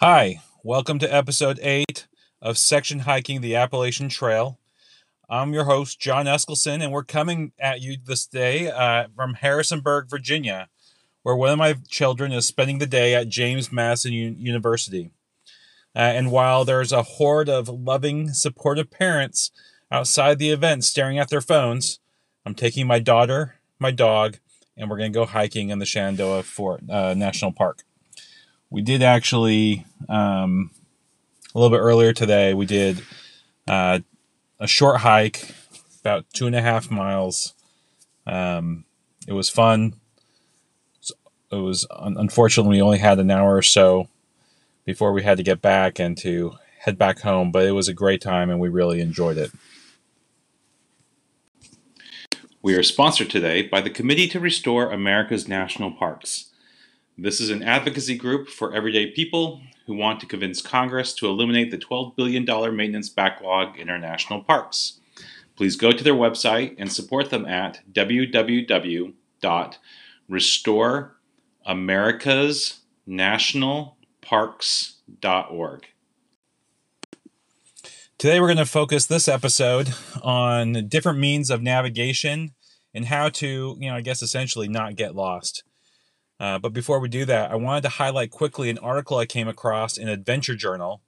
Hi, welcome to episode 8 of Section Hiking the Appalachian Trail. I'm your host, John Eskelson, and we're coming at you this day uh, from Harrisonburg, Virginia, where one of my children is spending the day at James Madison U- University. Uh, and while there's a horde of loving, supportive parents outside the event staring at their phones, I'm taking my daughter, my dog, and we're going to go hiking in the Shenandoah Fort uh, National Park. We did actually um, a little bit earlier today. We did uh, a short hike, about two and a half miles. Um, it was fun. It was unfortunately we only had an hour or so before we had to get back and to head back home, but it was a great time and we really enjoyed it. We are sponsored today by the Committee to Restore America's National Parks. This is an advocacy group for everyday people who want to convince Congress to eliminate the $12 billion maintenance backlog in our national parks. Please go to their website and support them at www.restoreamericasnationalparks.org. Today, we're going to focus this episode on different means of navigation and how to, you know, I guess essentially not get lost. Uh, but before we do that, I wanted to highlight quickly an article I came across in Adventure Journal.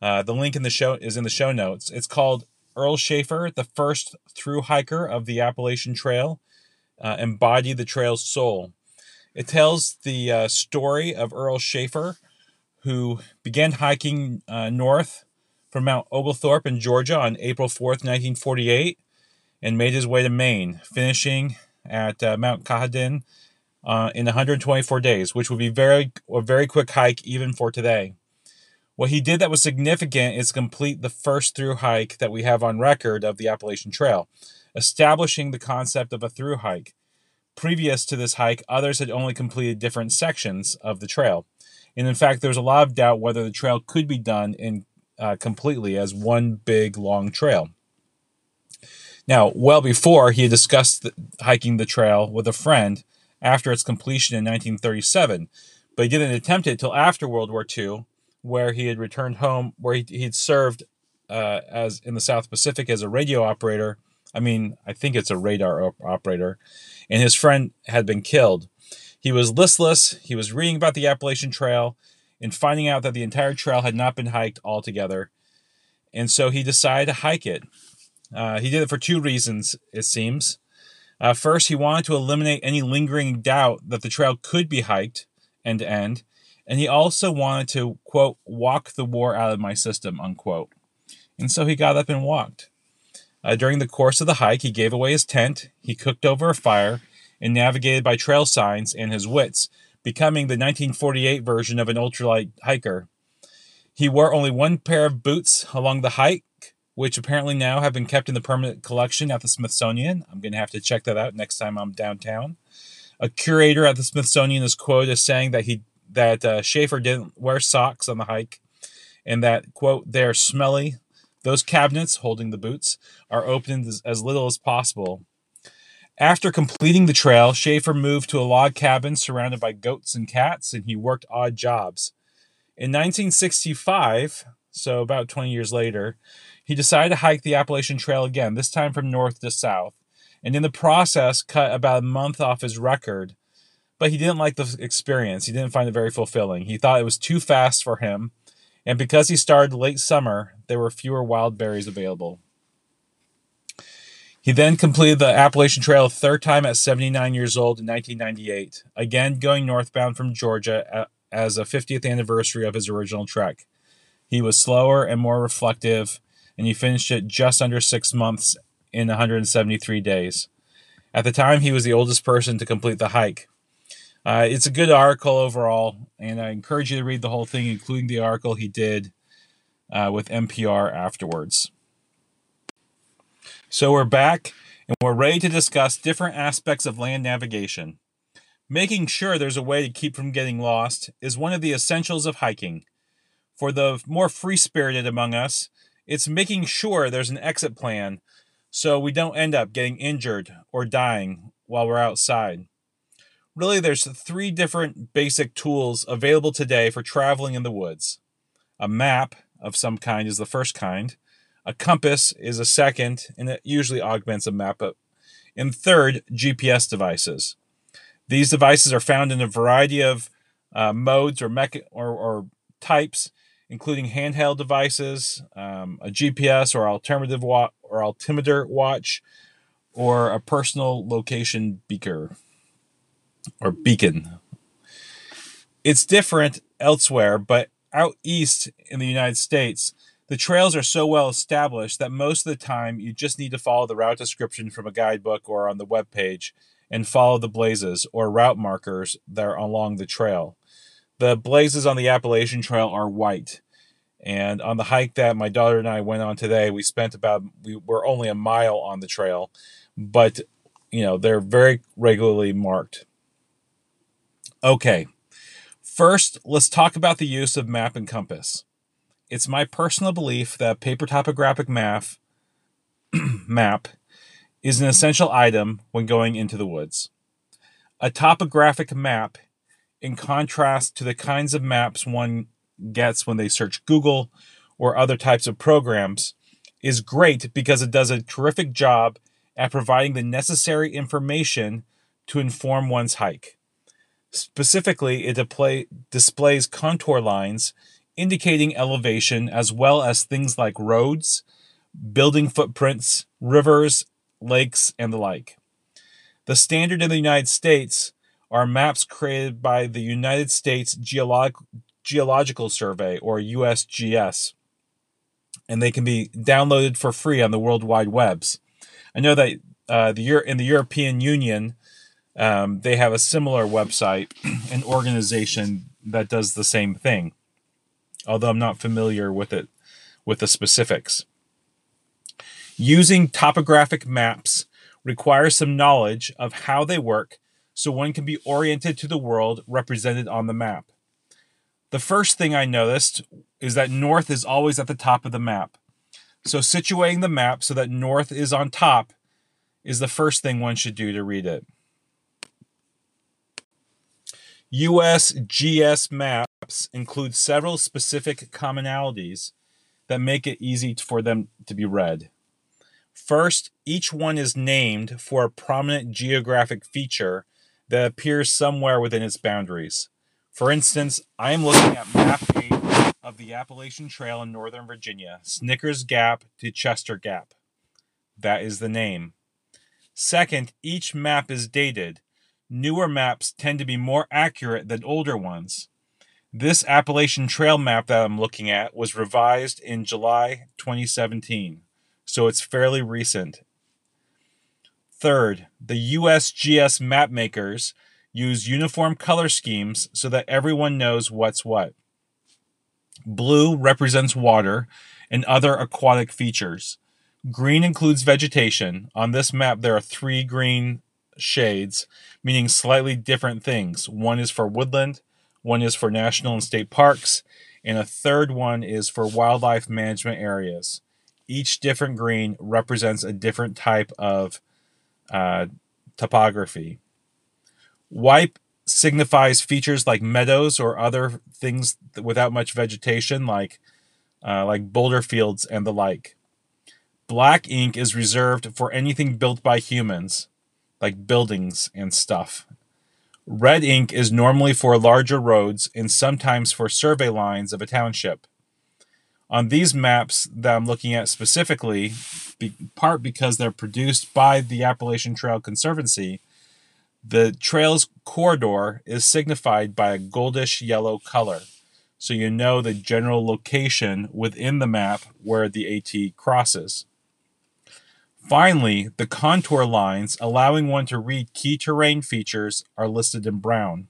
Uh, the link in the show is in the show notes. It's called Earl Shaffer, the first through hiker of the Appalachian Trail, uh, embodied the trail's soul. It tells the uh, story of Earl Shaffer, who began hiking uh, north from Mount Oglethorpe in Georgia on April 4th, 1948, and made his way to Maine, finishing at uh, Mount Katahdin uh, in 124 days, which would be very a very quick hike even for today. What he did that was significant is complete the first through hike that we have on record of the Appalachian Trail, establishing the concept of a through hike. Previous to this hike, others had only completed different sections of the trail. And in fact, there was a lot of doubt whether the trail could be done in uh, completely as one big long trail. Now, well before he had discussed the, hiking the trail with a friend after its completion in 1937, but he didn't attempt it until after World War II, where he had returned home, where he, he'd served uh, as in the South Pacific as a radio operator. I mean, I think it's a radar op- operator, and his friend had been killed. He was listless. He was reading about the Appalachian Trail and finding out that the entire trail had not been hiked altogether. And so he decided to hike it. Uh, he did it for two reasons, it seems. Uh, first, he wanted to eliminate any lingering doubt that the trail could be hiked end to end. And he also wanted to, quote, walk the war out of my system, unquote. And so he got up and walked. Uh, during the course of the hike, he gave away his tent, he cooked over a fire, and navigated by trail signs and his wits becoming the 1948 version of an ultralight hiker. He wore only one pair of boots along the hike, which apparently now have been kept in the permanent collection at the Smithsonian. I'm going to have to check that out next time I'm downtown. A curator at the Smithsonian is quoted as saying that he that uh, Shaffer didn't wear socks on the hike, and that quote they're smelly. Those cabinets holding the boots are opened as, as little as possible after completing the trail, Shaffer moved to a log cabin surrounded by goats and cats, and he worked odd jobs. In 1965, so about 20 years later, he decided to hike the Appalachian Trail again, this time from north to south, and in the process cut about a month off his record. But he didn't like the experience. He didn't find it very fulfilling. He thought it was too fast for him, and because he started late summer, there were fewer wild berries available. He then completed the Appalachian Trail a third time at 79 years old in 1998, again going northbound from Georgia as a 50th anniversary of his original trek. He was slower and more reflective, and he finished it just under six months in 173 days. At the time, he was the oldest person to complete the hike. Uh, it's a good article overall, and I encourage you to read the whole thing, including the article he did uh, with NPR afterwards. So we're back and we're ready to discuss different aspects of land navigation. Making sure there's a way to keep from getting lost is one of the essentials of hiking. For the more free spirited among us, it's making sure there's an exit plan so we don't end up getting injured or dying while we're outside. Really, there's three different basic tools available today for traveling in the woods A map of some kind is the first kind. A compass is a second, and it usually augments a map. And third, GPS devices. These devices are found in a variety of uh, modes or, mecha- or, or types, including handheld devices, um, a GPS or alternative wa- or altimeter watch, or a personal location beaker or beacon. It's different elsewhere, but out east in the United States, the trails are so well established that most of the time you just need to follow the route description from a guidebook or on the web page and follow the blazes or route markers that are along the trail. The blazes on the Appalachian Trail are white. And on the hike that my daughter and I went on today, we spent about we were only a mile on the trail, but you know, they're very regularly marked. Okay. First, let's talk about the use of map and compass. It's my personal belief that paper topographic map map is an essential item when going into the woods. A topographic map, in contrast to the kinds of maps one gets when they search Google or other types of programs, is great because it does a terrific job at providing the necessary information to inform one's hike. Specifically, it display, displays contour lines indicating elevation as well as things like roads, building footprints, rivers, lakes, and the like. The standard in the United States are maps created by the United States Geolog- Geological Survey, or USGS, and they can be downloaded for free on the World Wide Webs. I know that uh, the in the European Union, um, they have a similar website an organization that does the same thing. Although I'm not familiar with it, with the specifics. Using topographic maps requires some knowledge of how they work so one can be oriented to the world represented on the map. The first thing I noticed is that north is always at the top of the map. So situating the map so that north is on top is the first thing one should do to read it. USGS maps include several specific commonalities that make it easy for them to be read. First, each one is named for a prominent geographic feature that appears somewhere within its boundaries. For instance, I am looking at map 8 of the Appalachian Trail in Northern Virginia, Snickers Gap to Chester Gap. That is the name. Second, each map is dated. Newer maps tend to be more accurate than older ones. This Appalachian Trail map that I'm looking at was revised in July 2017 so it's fairly recent. Third, the USGS map makers use uniform color schemes so that everyone knows what's what. Blue represents water and other aquatic features. Green includes vegetation. On this map, there are three green shades, meaning slightly different things. One is for woodland, one is for national and state parks, and a third one is for wildlife management areas each different green represents a different type of uh, topography. White signifies features like meadows or other things without much vegetation, like uh, like boulder fields and the like. Black ink is reserved for anything built by humans, like buildings and stuff. Red ink is normally for larger roads and sometimes for survey lines of a township on these maps that I'm looking at specifically, be, part because they're produced by the Appalachian Trail Conservancy, the trail's corridor is signified by a goldish yellow color. So you know the general location within the map where the AT crosses. Finally, the contour lines allowing one to read key terrain features are listed in brown.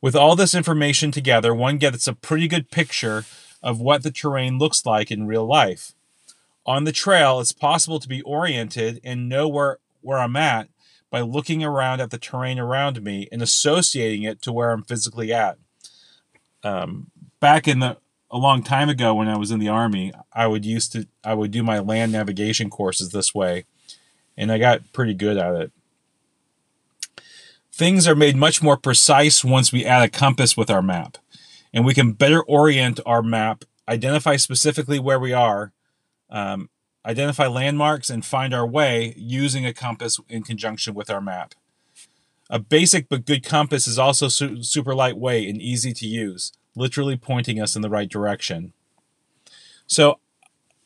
With all this information together, one gets a pretty good picture of what the terrain looks like in real life. On the trail, it's possible to be oriented and know where, where I'm at by looking around at the terrain around me and associating it to where I'm physically at. Um, back in the a long time ago when I was in the army, I would used to I would do my land navigation courses this way, and I got pretty good at it. Things are made much more precise once we add a compass with our map. And we can better orient our map, identify specifically where we are, um, identify landmarks, and find our way using a compass in conjunction with our map. A basic but good compass is also su- super lightweight and easy to use, literally pointing us in the right direction. So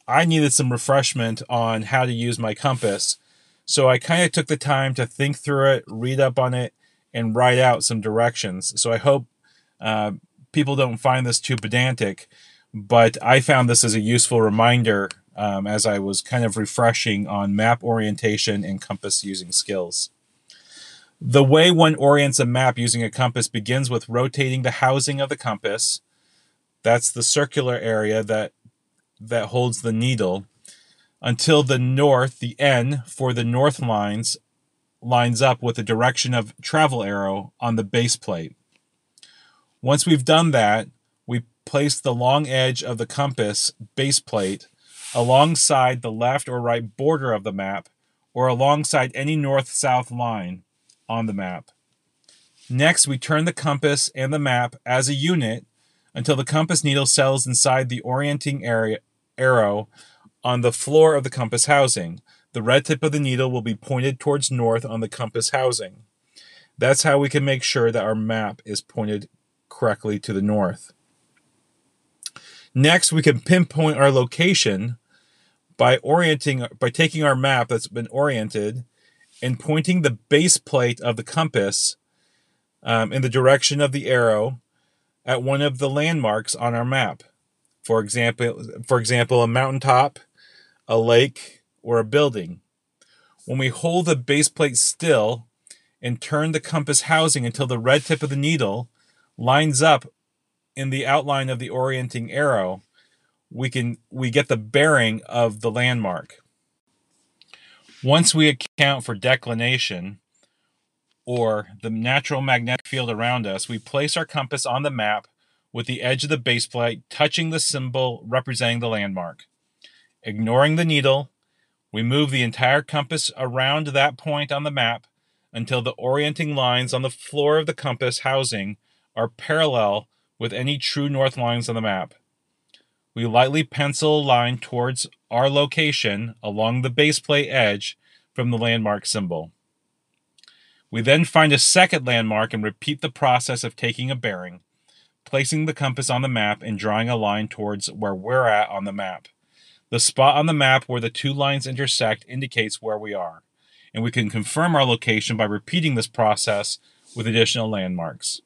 I needed some refreshment on how to use my compass. So I kind of took the time to think through it, read up on it, and write out some directions. So I hope uh, people don't find this too pedantic, but I found this as a useful reminder um, as I was kind of refreshing on map orientation and compass using skills. The way one orients a map using a compass begins with rotating the housing of the compass. That's the circular area that that holds the needle until the north, the N for the north lines lines up with the direction of travel arrow on the base plate. Once we've done that, we place the long edge of the compass base plate alongside the left or right border of the map or alongside any north-south line on the map. Next, we turn the compass and the map as a unit until the compass needle settles inside the orienting area arrow on the floor of the compass housing. The red tip of the needle will be pointed towards north on the compass housing. That's how we can make sure that our map is pointed correctly to the north. Next, we can pinpoint our location by orienting by taking our map that's been oriented and pointing the base plate of the compass um, in the direction of the arrow at one of the landmarks on our map. For example, for example, a mountaintop, a lake, or a building. When we hold the base plate still and turn the compass housing until the red tip of the needle lines up in the outline of the orienting arrow, we can we get the bearing of the landmark. Once we account for declination or the natural magnetic field around us, we place our compass on the map with the edge of the base plate touching the symbol representing the landmark. Ignoring the needle, we move the entire compass around that point on the map until the orienting lines on the floor of the compass housing are parallel with any true north lines on the map. We lightly pencil a line towards our location along the baseplate edge from the landmark symbol. We then find a second landmark and repeat the process of taking a bearing, placing the compass on the map and drawing a line towards where we're at on the map. The spot on the map where the two lines intersect indicates where we are, and we can confirm our location by repeating this process with additional landmarks.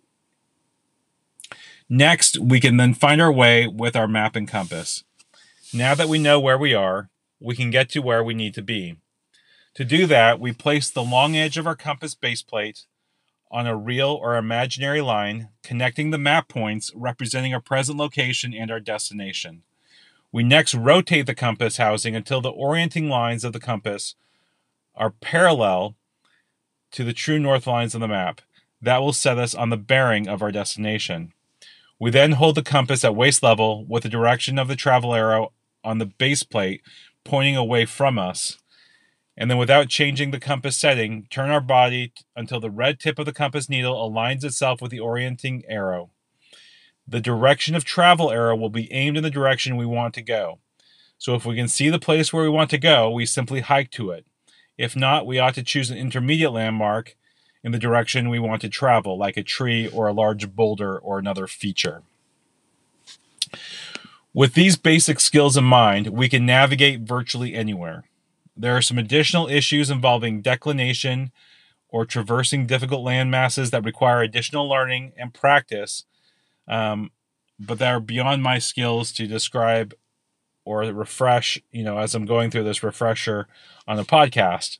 Next, we can then find our way with our map and compass. Now that we know where we are, we can get to where we need to be. To do that, we place the long edge of our compass base plate on a real or imaginary line connecting the map points representing our present location and our destination. We next rotate the compass housing until the orienting lines of the compass are parallel to the true north lines on the map. That will set us on the bearing of our destination. We then hold the compass at waist level with the direction of the travel arrow on the base plate pointing away from us. And then, without changing the compass setting, turn our body until the red tip of the compass needle aligns itself with the orienting arrow. The direction of travel arrow will be aimed in the direction we want to go. So, if we can see the place where we want to go, we simply hike to it. If not, we ought to choose an intermediate landmark in the direction we want to travel, like a tree or a large boulder or another feature. With these basic skills in mind, we can navigate virtually anywhere. There are some additional issues involving declination or traversing difficult land masses that require additional learning and practice, um, but that are beyond my skills to describe or refresh, you know, as I'm going through this refresher on the podcast.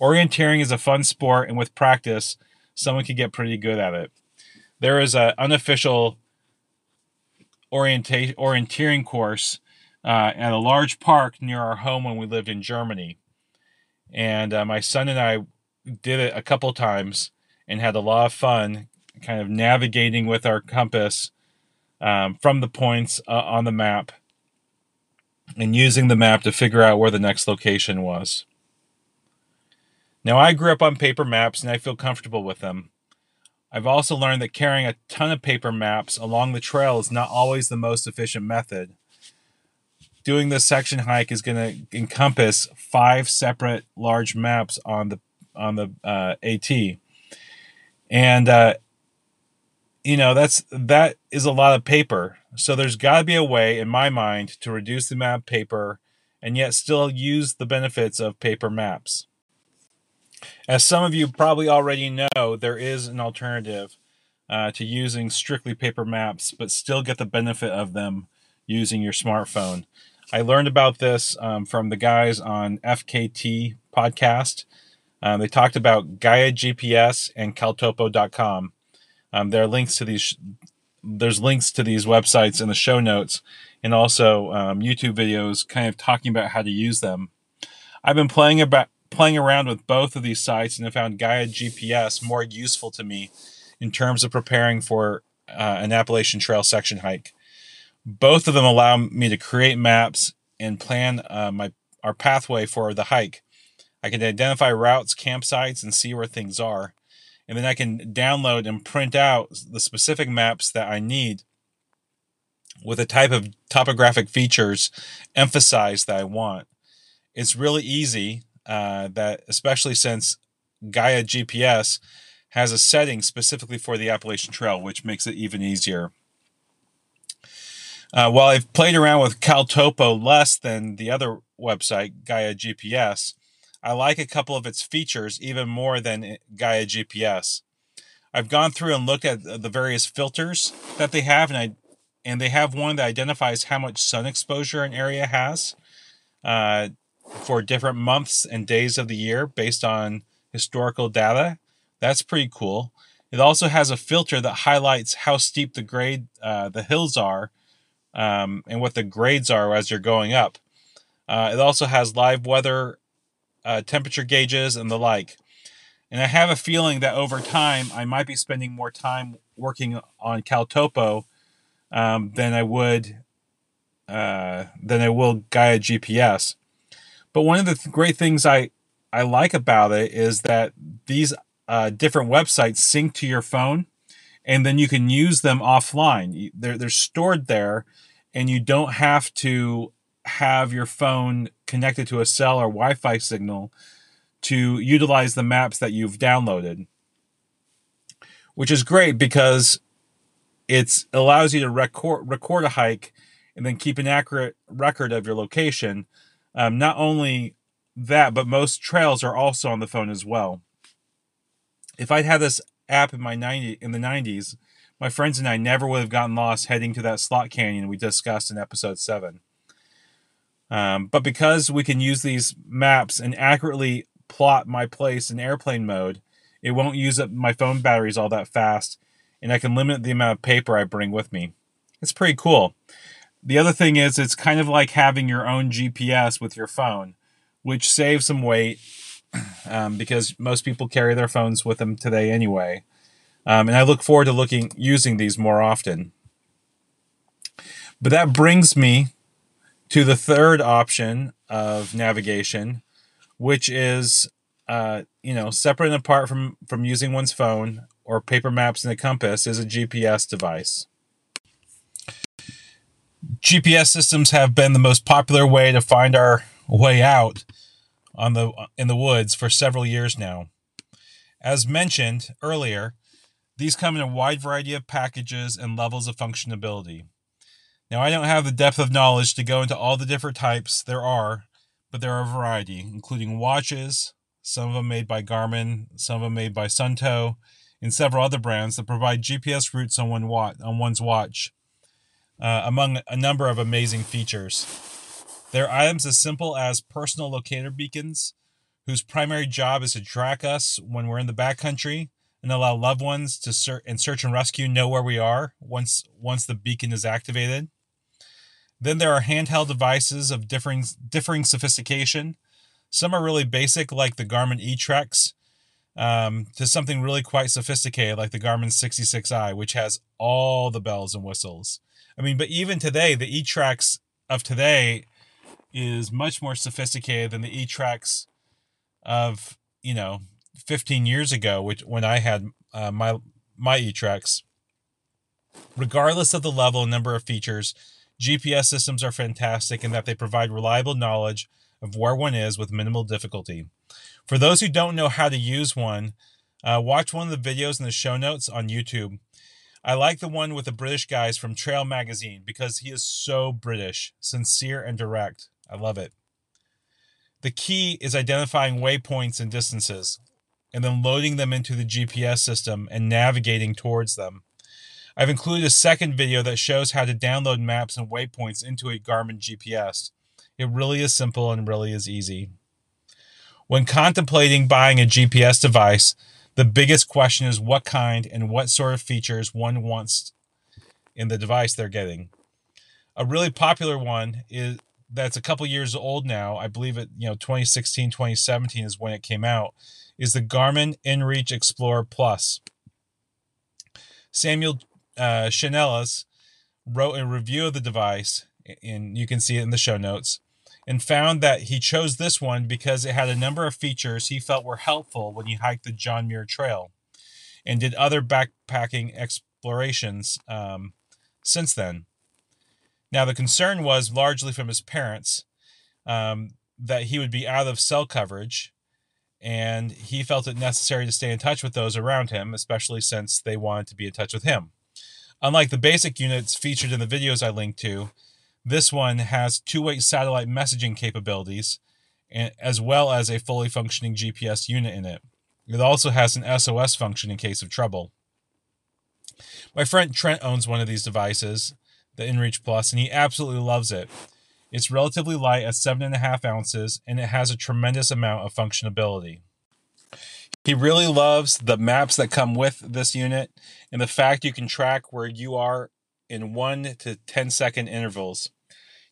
Orienteering is a fun sport, and with practice, someone can get pretty good at it. There is an unofficial orienta- orienteering course uh, at a large park near our home when we lived in Germany. And uh, my son and I did it a couple times and had a lot of fun kind of navigating with our compass um, from the points uh, on the map and using the map to figure out where the next location was. Now, I grew up on paper maps and I feel comfortable with them. I've also learned that carrying a ton of paper maps along the trail is not always the most efficient method. Doing this section hike is going to encompass five separate large maps on the on the uh, AT, and uh, you know that's that is a lot of paper. So there's got to be a way, in my mind, to reduce the of paper and yet still use the benefits of paper maps. As some of you probably already know, there is an alternative uh, to using strictly paper maps, but still get the benefit of them using your smartphone. I learned about this um, from the guys on FKT podcast. Um, they talked about Gaia GPS and Caltopo.com. Um, there are links to these. There's links to these websites in the show notes, and also um, YouTube videos kind of talking about how to use them. I've been playing about playing around with both of these sites and have found Gaia GPS more useful to me in terms of preparing for uh, an Appalachian Trail section hike. Both of them allow me to create maps and plan uh, my our pathway for the hike. I can identify routes, campsites, and see where things are. And then I can download and print out the specific maps that I need with the type of topographic features emphasized that I want. It's really easy uh, that, especially since Gaia GPS has a setting specifically for the Appalachian Trail, which makes it even easier. Uh, while I've played around with CalTopo less than the other website, Gaia GPS, I like a couple of its features even more than Gaia GPS. I've gone through and looked at the various filters that they have, and I and they have one that identifies how much sun exposure an area has uh, for different months and days of the year based on historical data. That's pretty cool. It also has a filter that highlights how steep the grade uh, the hills are um, and what the grades are as you're going up. Uh, it also has live weather, uh, temperature gauges, and the like. And I have a feeling that over time, I might be spending more time working on CalTopo um, than I would uh, than I will Gaia GPS. But one of the th- great things I I like about it is that these uh, different websites sync to your phone, and then you can use them offline. They're they're stored there, and you don't have to have your phone connected to a cell or Wi-Fi signal to utilize the maps that you've downloaded. Which is great because it allows you to record record a hike and then keep an accurate record of your location. Um, not only that, but most trails are also on the phone as well. If I'd had this app in my 90 in the 90s, my friends and I never would have gotten lost heading to that slot canyon we discussed in episode 7. Um, but because we can use these maps and accurately plot my place in airplane mode, it won't use up my phone batteries all that fast and I can limit the amount of paper I bring with me. It's pretty cool. The other thing is, it's kind of like having your own GPS with your phone, which saves some weight um, because most people carry their phones with them today anyway. Um, and I look forward to looking using these more often. But that brings me to the third option of navigation, which is uh, you know separate and apart from from using one's phone or paper maps and a compass is a GPS device. GPS systems have been the most popular way to find our way out on the in the woods for several years now. As mentioned earlier, these come in a wide variety of packages and levels of functionality. Now, I don't have the depth of knowledge to go into all the different types there are, but there are a variety, including watches, some of them made by Garmin, some of them made by Suunto, and several other brands that provide GPS routes on, one watch, on one's watch, uh, among a number of amazing features. There are items as simple as personal locator beacons, whose primary job is to track us when we're in the backcountry and allow loved ones to search and search and rescue know where we are once once the beacon is activated. Then there are handheld devices of differing differing sophistication. Some are really basic, like the Garmin eTrex, um, to something really quite sophisticated like the Garmin 66i, which has all the bells and whistles. I mean, but even today, the eTrex of today is much more sophisticated than the eTrex of you know 15 years ago, which when I had uh, my my eTrex. Regardless of the level and number of features, GPS systems are fantastic in that they provide reliable knowledge of where one is with minimal difficulty. For those who don't know how to use one, uh, watch one of the videos in the show notes on YouTube. I like the one with the British guys from Trail Magazine because he is so British, sincere, and direct. I love it. The key is identifying waypoints and distances, and then loading them into the GPS system and navigating towards them. I've included a second video that shows how to download maps and waypoints into a Garmin GPS. It really is simple and really is easy. When contemplating buying a GPS device, the biggest question is what kind and what sort of features one wants in the device they're getting. A really popular one is that's a couple years old now. I believe it, you know, 2016, 2017 is when it came out, is the Garmin InReach Explorer Plus. Samuel uh, Chanelas wrote a review of the device, and you can see it in the show notes, and found that he chose this one because it had a number of features he felt were helpful when he hiked the John Muir Trail and did other backpacking explorations um, since then. Now, the concern was largely from his parents um, that he would be out of cell coverage, and he felt it necessary to stay in touch with those around him, especially since they wanted to be in touch with him. Unlike the basic units featured in the videos I linked to, this one has two-way satellite messaging capabilities, as well as a fully functioning GPS unit in it. It also has an SOS function in case of trouble. My friend Trent owns one of these devices, the InReach Plus, and he absolutely loves it. It's relatively light at 7.5 ounces, and it has a tremendous amount of functionality. He really loves the maps that come with this unit and the fact you can track where you are in 1 to 10 second intervals.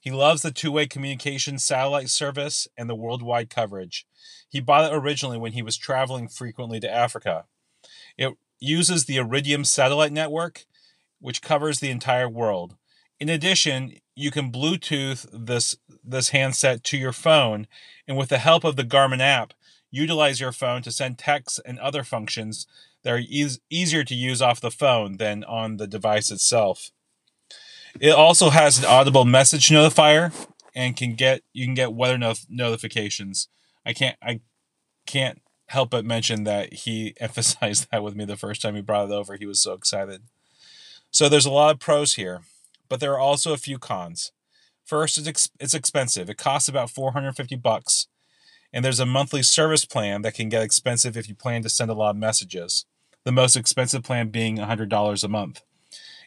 He loves the two way communication satellite service and the worldwide coverage. He bought it originally when he was traveling frequently to Africa. It uses the Iridium satellite network, which covers the entire world. In addition, you can Bluetooth this this handset to your phone, and with the help of the Garmin app, utilize your phone to send texts and other functions that are e- easier to use off the phone than on the device itself. It also has an audible message notifier and can get you can get weather no- notifications. I can't I can't help but mention that he emphasized that with me the first time he brought it over. He was so excited. So there's a lot of pros here, but there are also a few cons. First, it's, ex- it's expensive. It costs about 450 bucks, and there's a monthly service plan that can get expensive if you plan to send a lot of messages. The most expensive plan being $100 a month.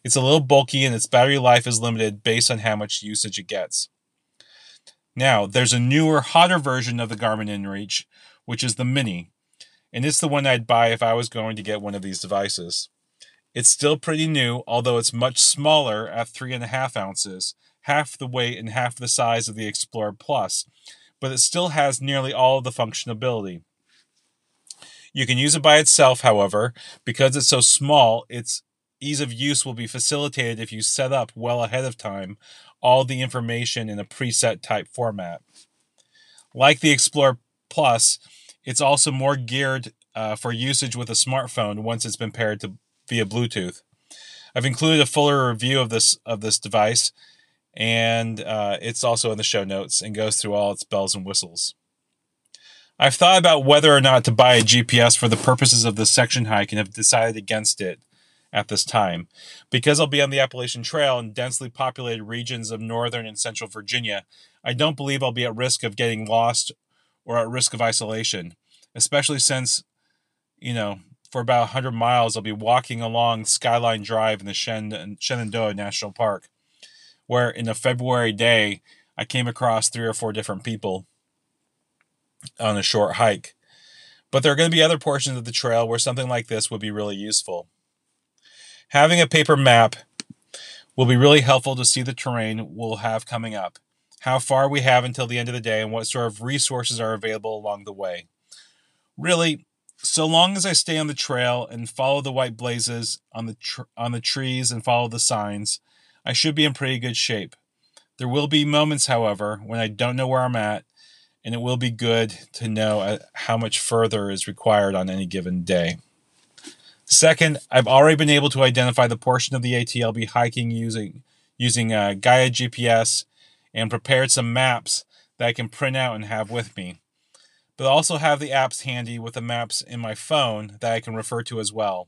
It's a little bulky and its battery life is limited based on how much usage it gets. Now, there's a newer, hotter version of the Garmin InReach, which is the Mini, and it's the one I'd buy if I was going to get one of these devices. It's still pretty new, although it's much smaller at 3.5 ounces, half the weight and half the size of the Explorer Plus, but it still has nearly all of the functionality. You can use it by itself, however, because it's so small, its ease of use will be facilitated if you set up well ahead of time all the information in a preset type format. Like the Explorer Plus, it's also more geared uh, for usage with a smartphone once it's been paired to via Bluetooth. I've included a fuller review of this of this device, and uh, it's also in the show notes and goes through all its bells and whistles. I've thought about whether or not to buy a GPS for the purposes of this section hike and have decided against it at this time. Because I'll be on the Appalachian Trail in densely populated regions of northern and central Virginia, I don't believe I'll be at risk of getting lost or at risk of isolation, especially since, you know, for about 100 miles, I'll be walking along Skyline Drive in the Shenandoah National Park, where in a February day, I came across three or four different people on a short hike. But there are going to be other portions of the trail where something like this would be really useful. Having a paper map will be really helpful to see the terrain we'll have coming up, how far we have until the end of the day, and what sort of resources are available along the way. Really, so long as I stay on the trail and follow the white blazes on the tr- on the trees and follow the signs, I should be in pretty good shape. There will be moments, however, when I don't know where I'm at, and it will be good to know uh, how much further is required on any given day. Second, I've already been able to identify the portion of the AT I'll be hiking using using uh, Gaia GPS and prepared some maps that I can print out and have with me. But I also have the apps handy with the maps in my phone that I can refer to as well.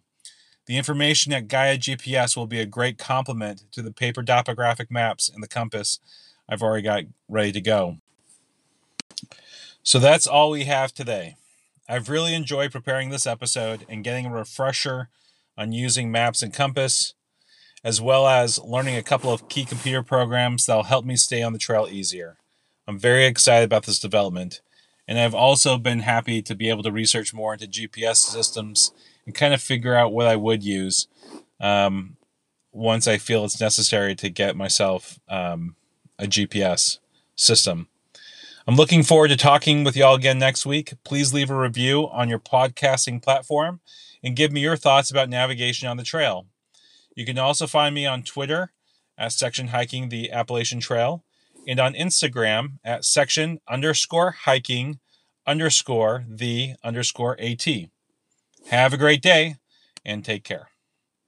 The information at Gaia GPS will be a great complement to the paper topographic maps and the compass I've already got ready to go. So that's all we have today. I've really enjoyed preparing this episode and getting a refresher on using maps and compass, as well as learning a couple of key computer programs that'll help me stay on the trail easier. I'm very excited about this development, and I've also been happy to be able to research more into GPS systems and kind of figure out what I would use um, once I feel it's necessary to get myself um, a GPS system. I'm looking forward to talking with y'all again next week. Please leave a review on your podcasting platform and give me your thoughts about navigation on the trail. You can also find me on Twitter at Section Hiking the Appalachian Trail and on Instagram at section underscore hiking underscore the underscore AT. Have a great day and take care.